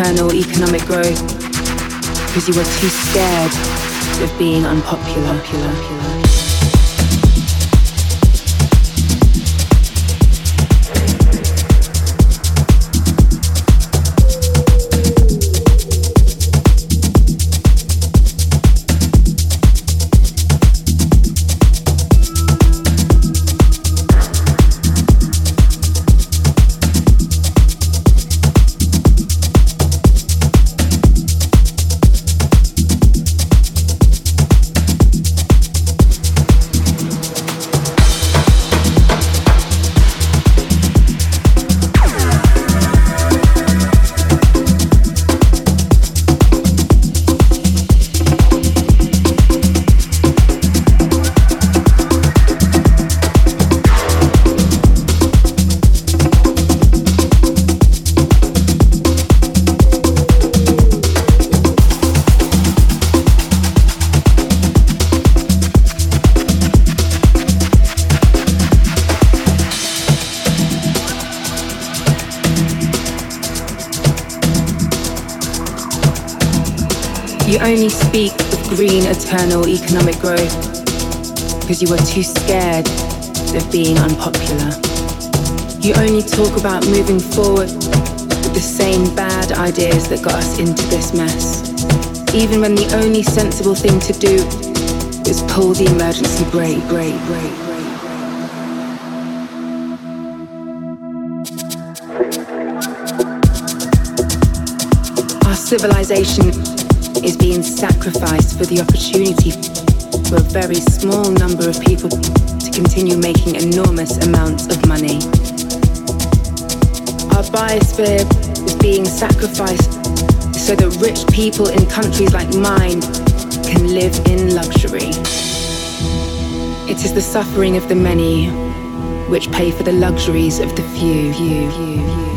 green, eternal economic growth green, eternal economic growth because you are too scared of being unpopular. You only talk about moving forward with the same bad ideas that got us into this mess, even when the only sensible thing to do is pull the emergency brake, brake, brake. Our civilization is being sacrificed for the opportunity for a very small number of people to continue making enormous amounts of money. Our biosphere is being sacrificed so that rich people in countries like mine can live in luxury. It is the suffering of the many which pay for the luxuries of the few. few, few, few.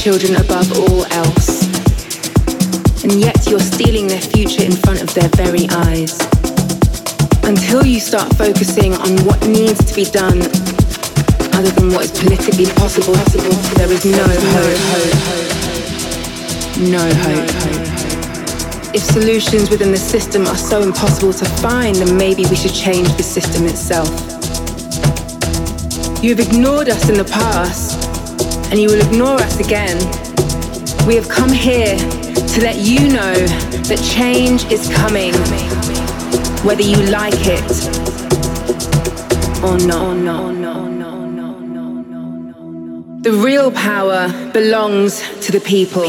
Children above all else. And yet you're stealing their future in front of their very eyes. Until you start focusing on what needs to be done, other than what is politically possible, there is no hope. No hope. If solutions within the system are so impossible to find, then maybe we should change the system itself. You've ignored us in the past and you will ignore us again. We have come here to let you know that change is coming, whether you like it or not. The real power belongs to the people.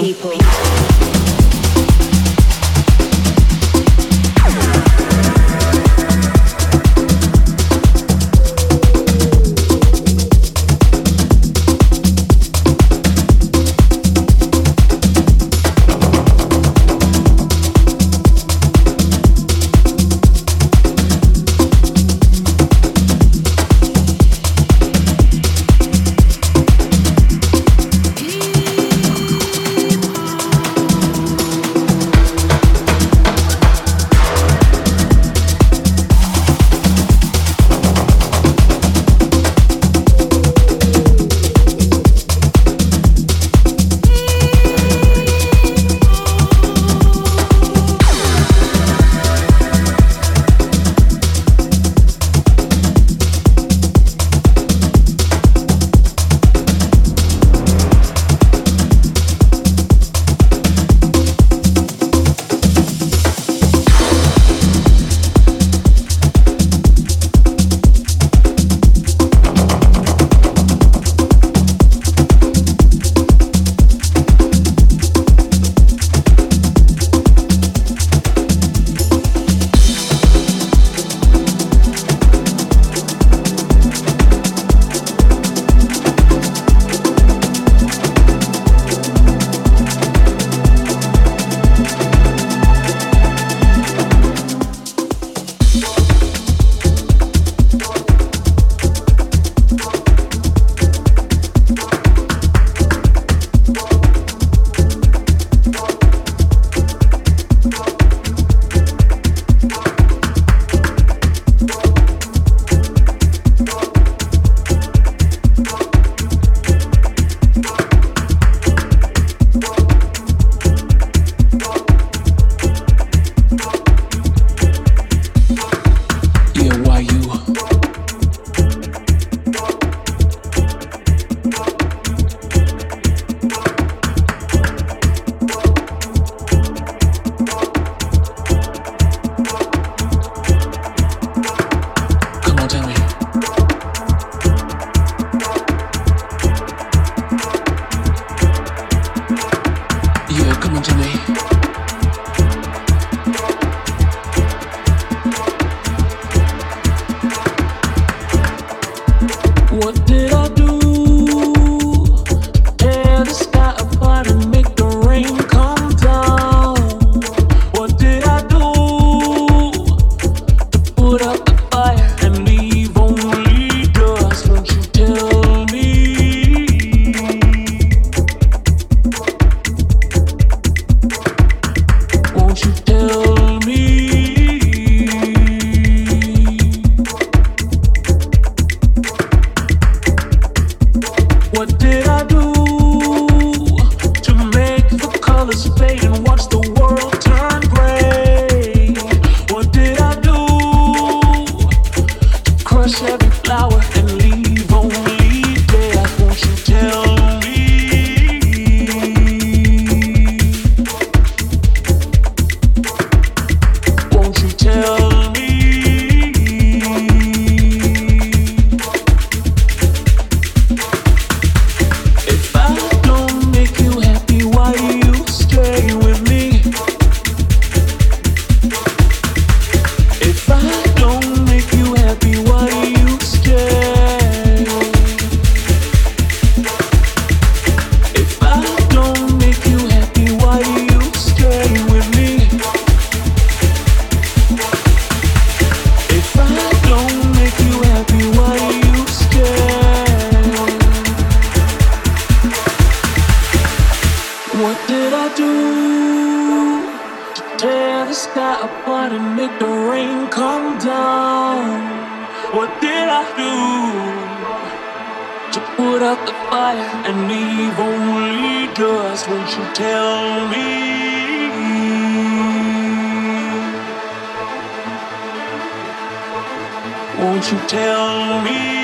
Won't you tell me?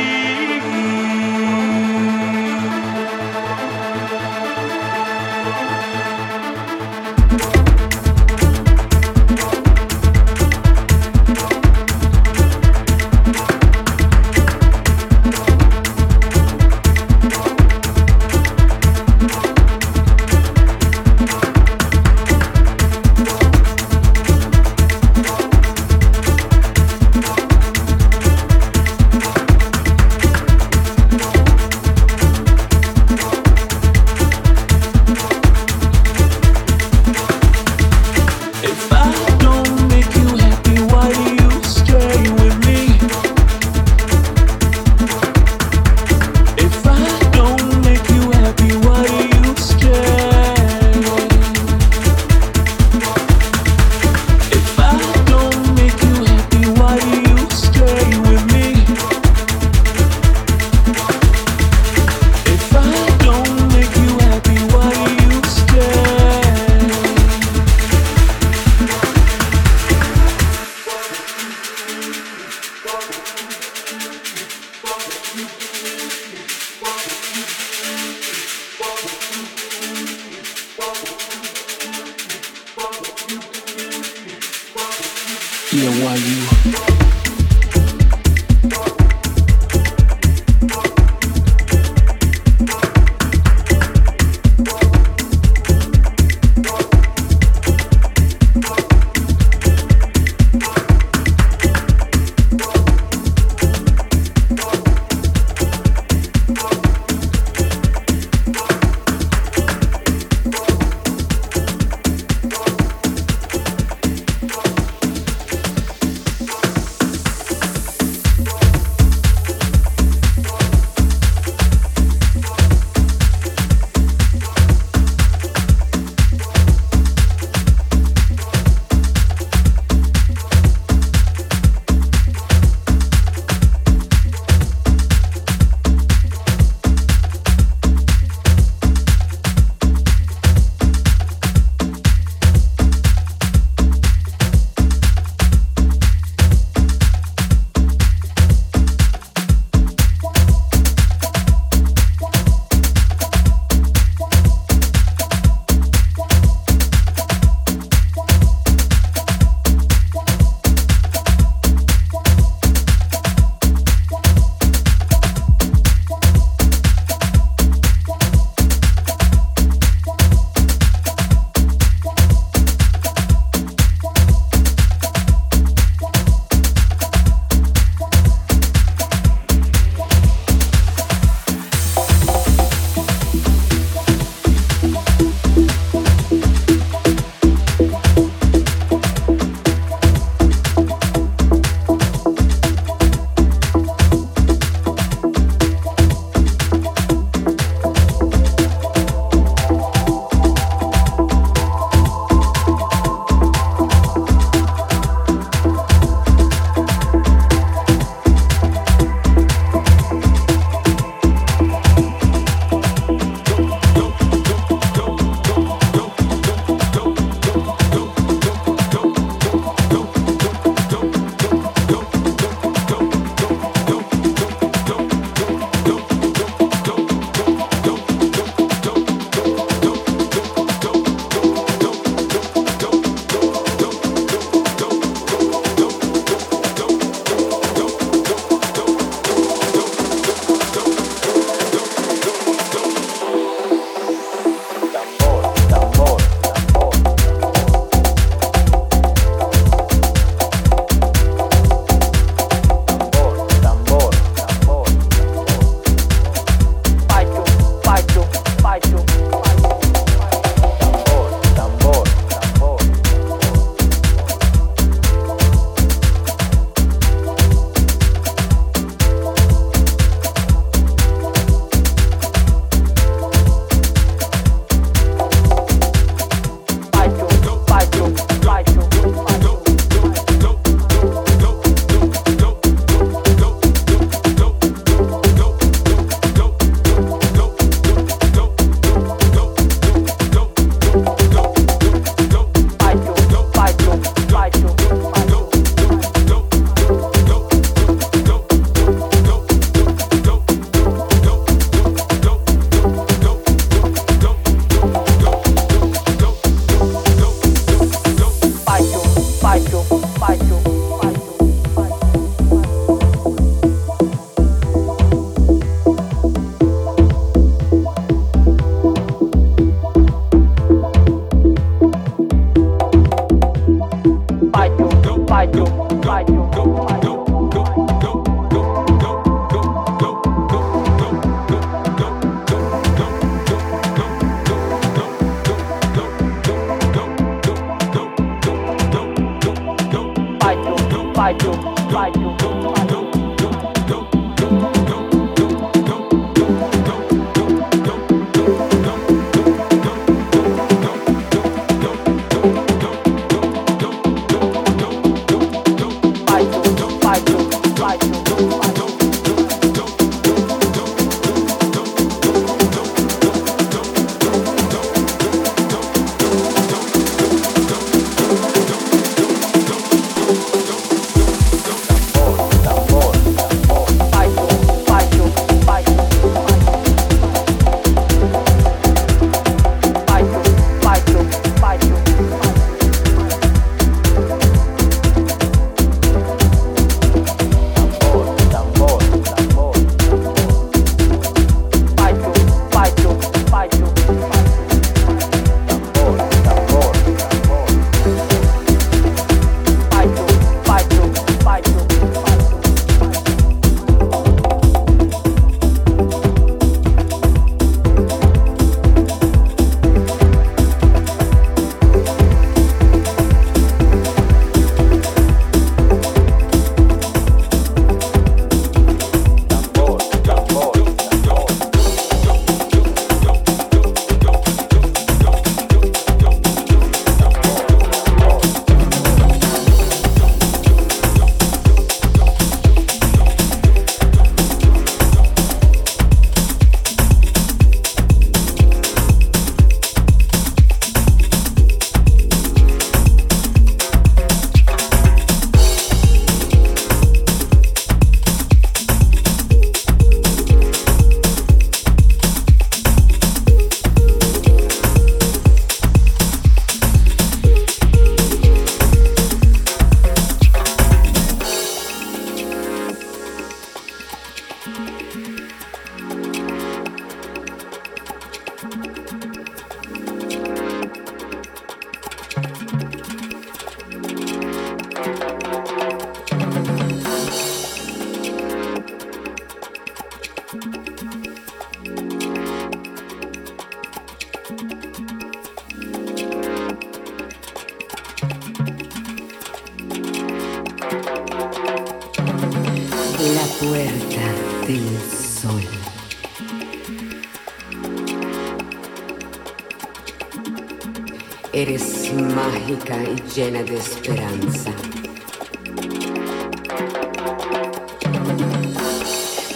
Llena de esperanza.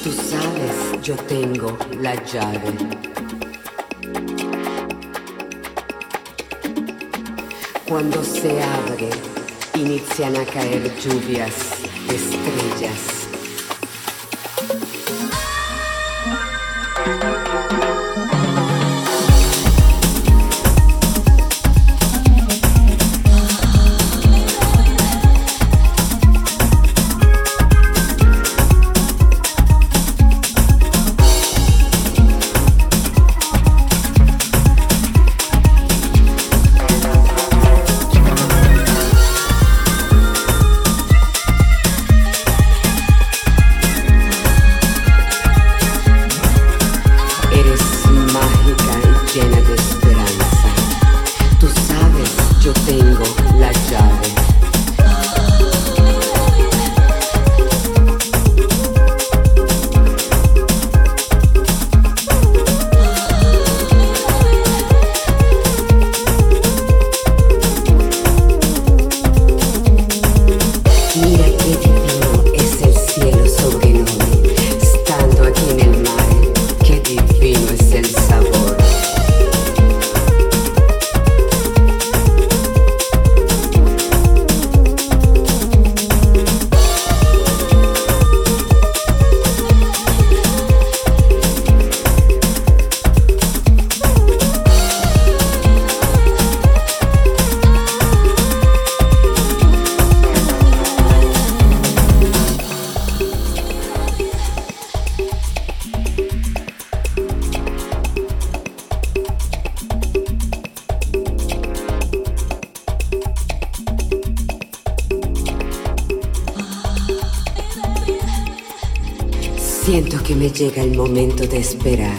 Tú sabes, yo tengo la llave. Cuando se abre, inician a caer lluvias, estrellas. Llega el momento de esperar.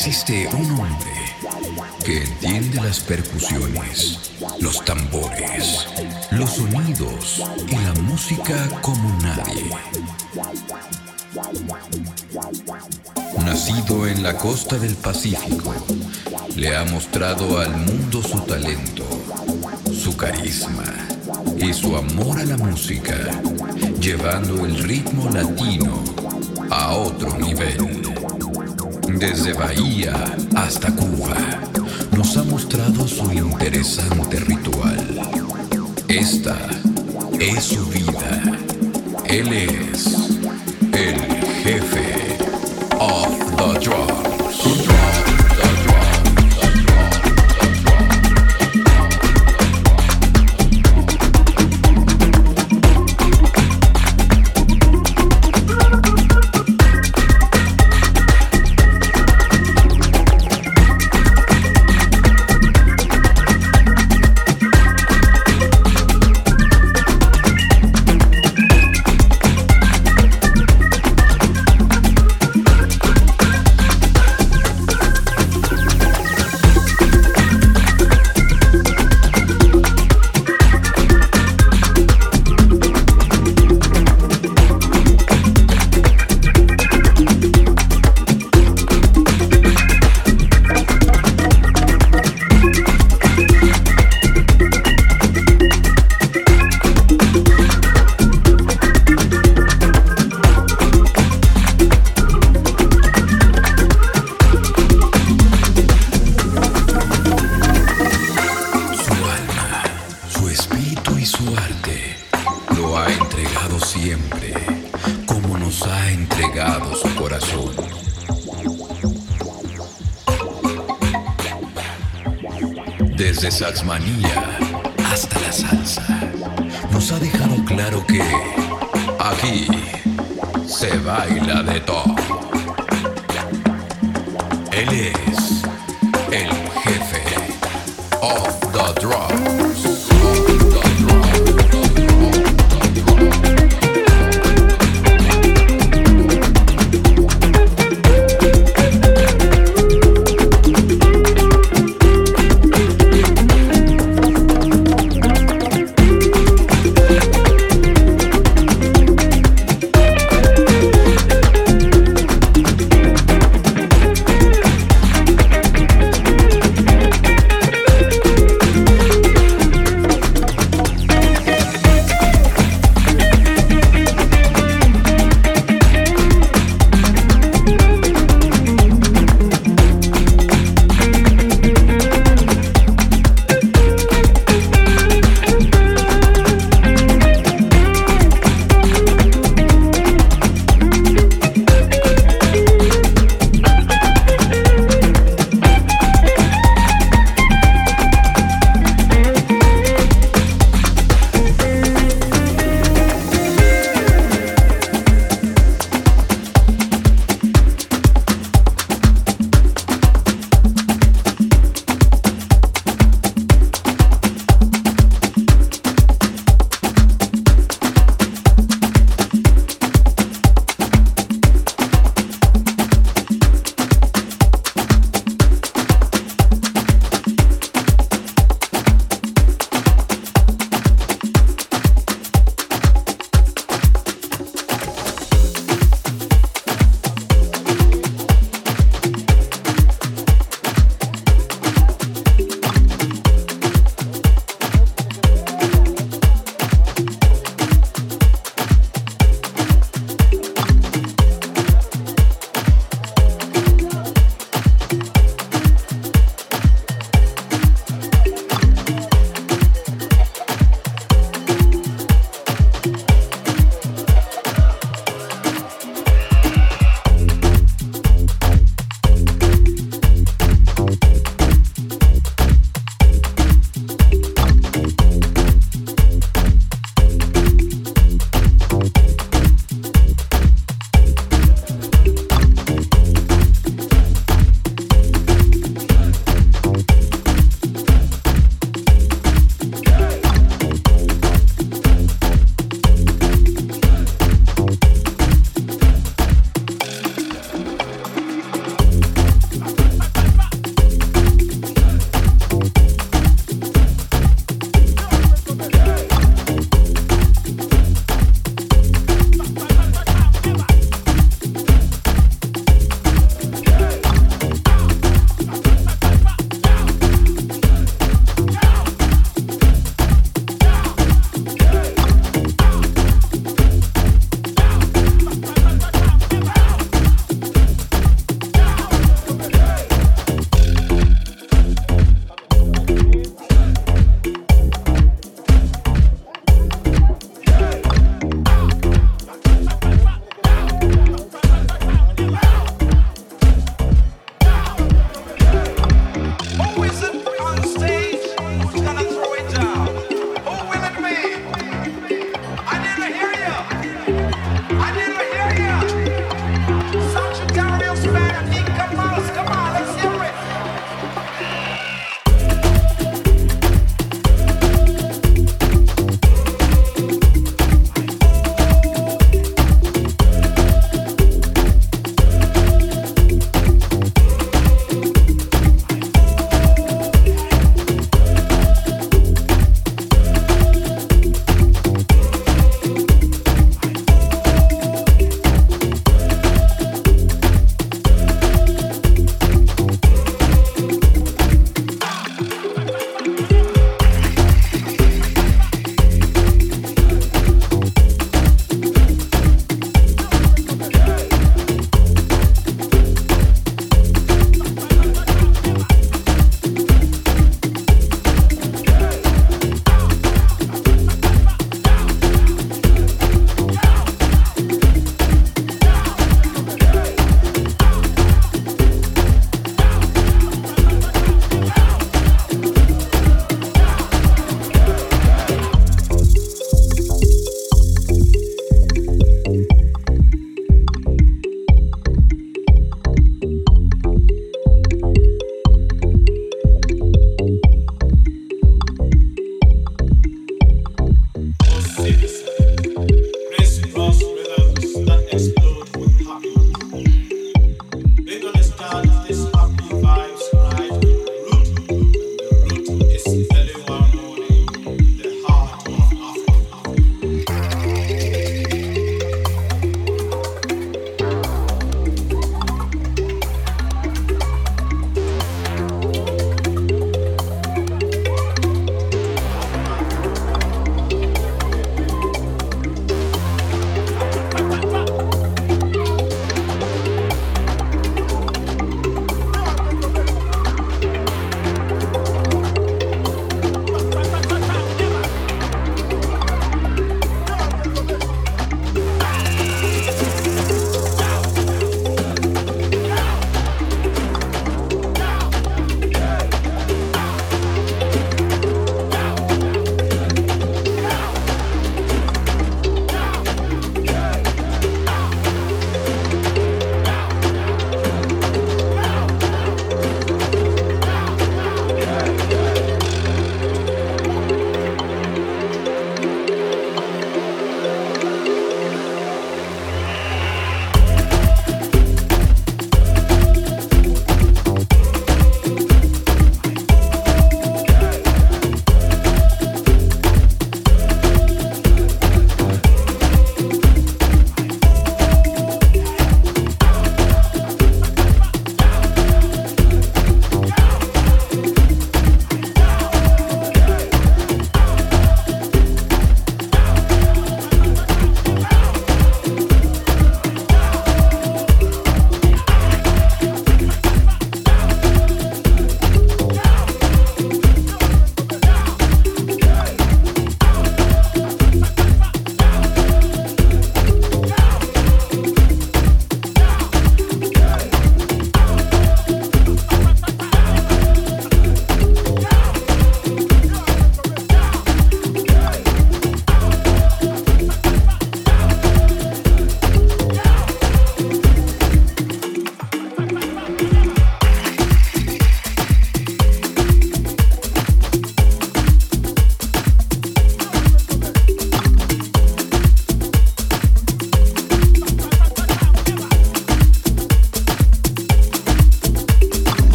Existe un hombre que entiende las percusiones, los tambores, los sonidos y la música como nadie. Nacido en la costa del Pacífico, le ha mostrado al mundo su talento, su carisma y su amor a la música, llevando el ritmo latino a otro nivel. Desde Bahía hasta Cuba, nos ha mostrado su interesante ritual. Esta es su vida. Él es el jefe of the drums.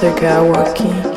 música working.